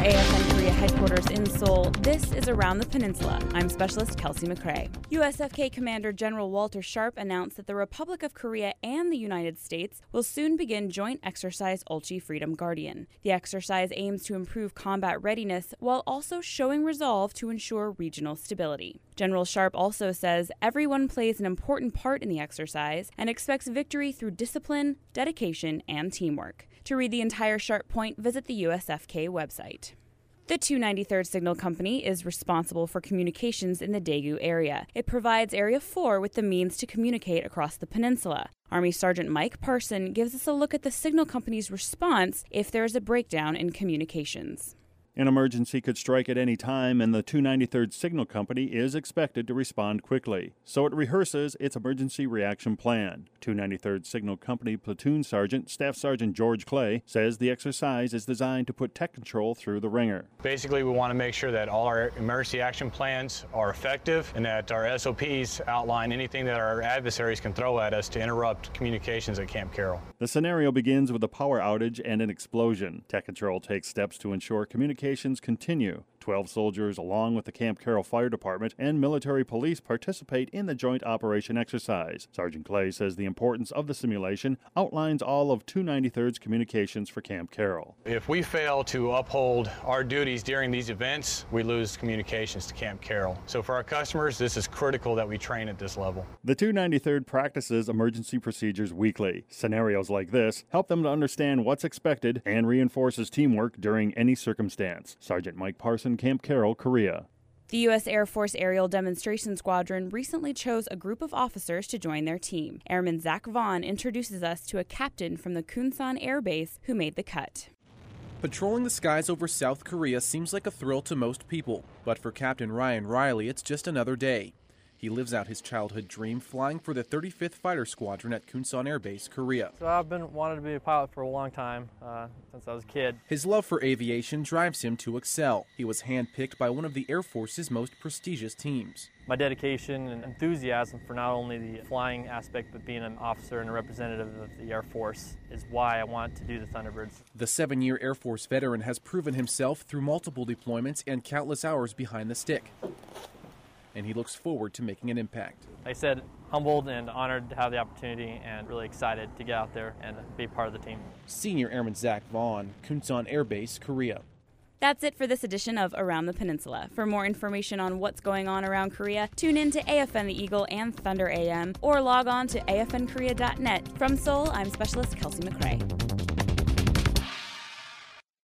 AFN headquarters in Seoul, this is Around the Peninsula. I'm Specialist Kelsey McCrae. USFK Commander General Walter Sharp announced that the Republic of Korea and the United States will soon begin joint exercise Ulchi Freedom Guardian. The exercise aims to improve combat readiness while also showing resolve to ensure regional stability. General Sharp also says everyone plays an important part in the exercise and expects victory through discipline, dedication, and teamwork. To read the entire Sharp Point, visit the USFK website. The 293rd Signal Company is responsible for communications in the Daegu area. It provides Area 4 with the means to communicate across the peninsula. Army Sergeant Mike Parson gives us a look at the Signal Company's response if there is a breakdown in communications. An emergency could strike at any time, and the 293rd Signal Company is expected to respond quickly. So it rehearses its emergency reaction plan. 293rd Signal Company Platoon Sergeant Staff Sergeant George Clay says the exercise is designed to put tech control through the ringer. Basically, we want to make sure that all our emergency action plans are effective and that our SOPs outline anything that our adversaries can throw at us to interrupt communications at Camp Carroll. The scenario begins with a power outage and an explosion. Tech Control takes steps to ensure communication communications continue. 12 soldiers, along with the Camp Carroll Fire Department and military police, participate in the joint operation exercise. Sergeant Clay says the importance of the simulation outlines all of 293rd's communications for Camp Carroll. If we fail to uphold our duties during these events, we lose communications to Camp Carroll. So for our customers, this is critical that we train at this level. The 293rd practices emergency procedures weekly. Scenarios like this help them to understand what's expected and reinforces teamwork during any circumstance. Sergeant Mike Parson Camp Carroll, Korea. The U.S. Air Force Aerial Demonstration Squadron recently chose a group of officers to join their team. Airman Zach Vaughn introduces us to a captain from the Kunsan Air Base who made the cut. Patrolling the skies over South Korea seems like a thrill to most people, but for Captain Ryan Riley, it's just another day. He lives out his childhood dream flying for the 35th Fighter Squadron at Kunsan Air Base, Korea. So I've been wanting to be a pilot for a long time, uh, since I was a kid. His love for aviation drives him to excel. He was handpicked by one of the Air Force's most prestigious teams. My dedication and enthusiasm for not only the flying aspect, but being an officer and a representative of the Air Force is why I want to do the Thunderbirds. The seven year Air Force veteran has proven himself through multiple deployments and countless hours behind the stick and he looks forward to making an impact. Like I said, humbled and honored to have the opportunity and really excited to get out there and be part of the team. Senior Airman Zach Vaughn, Kunsan Air Base, Korea. That's it for this edition of Around the Peninsula. For more information on what's going on around Korea, tune in to AFN the Eagle and Thunder AM or log on to afnkorea.net. From Seoul, I'm Specialist Kelsey McCrae.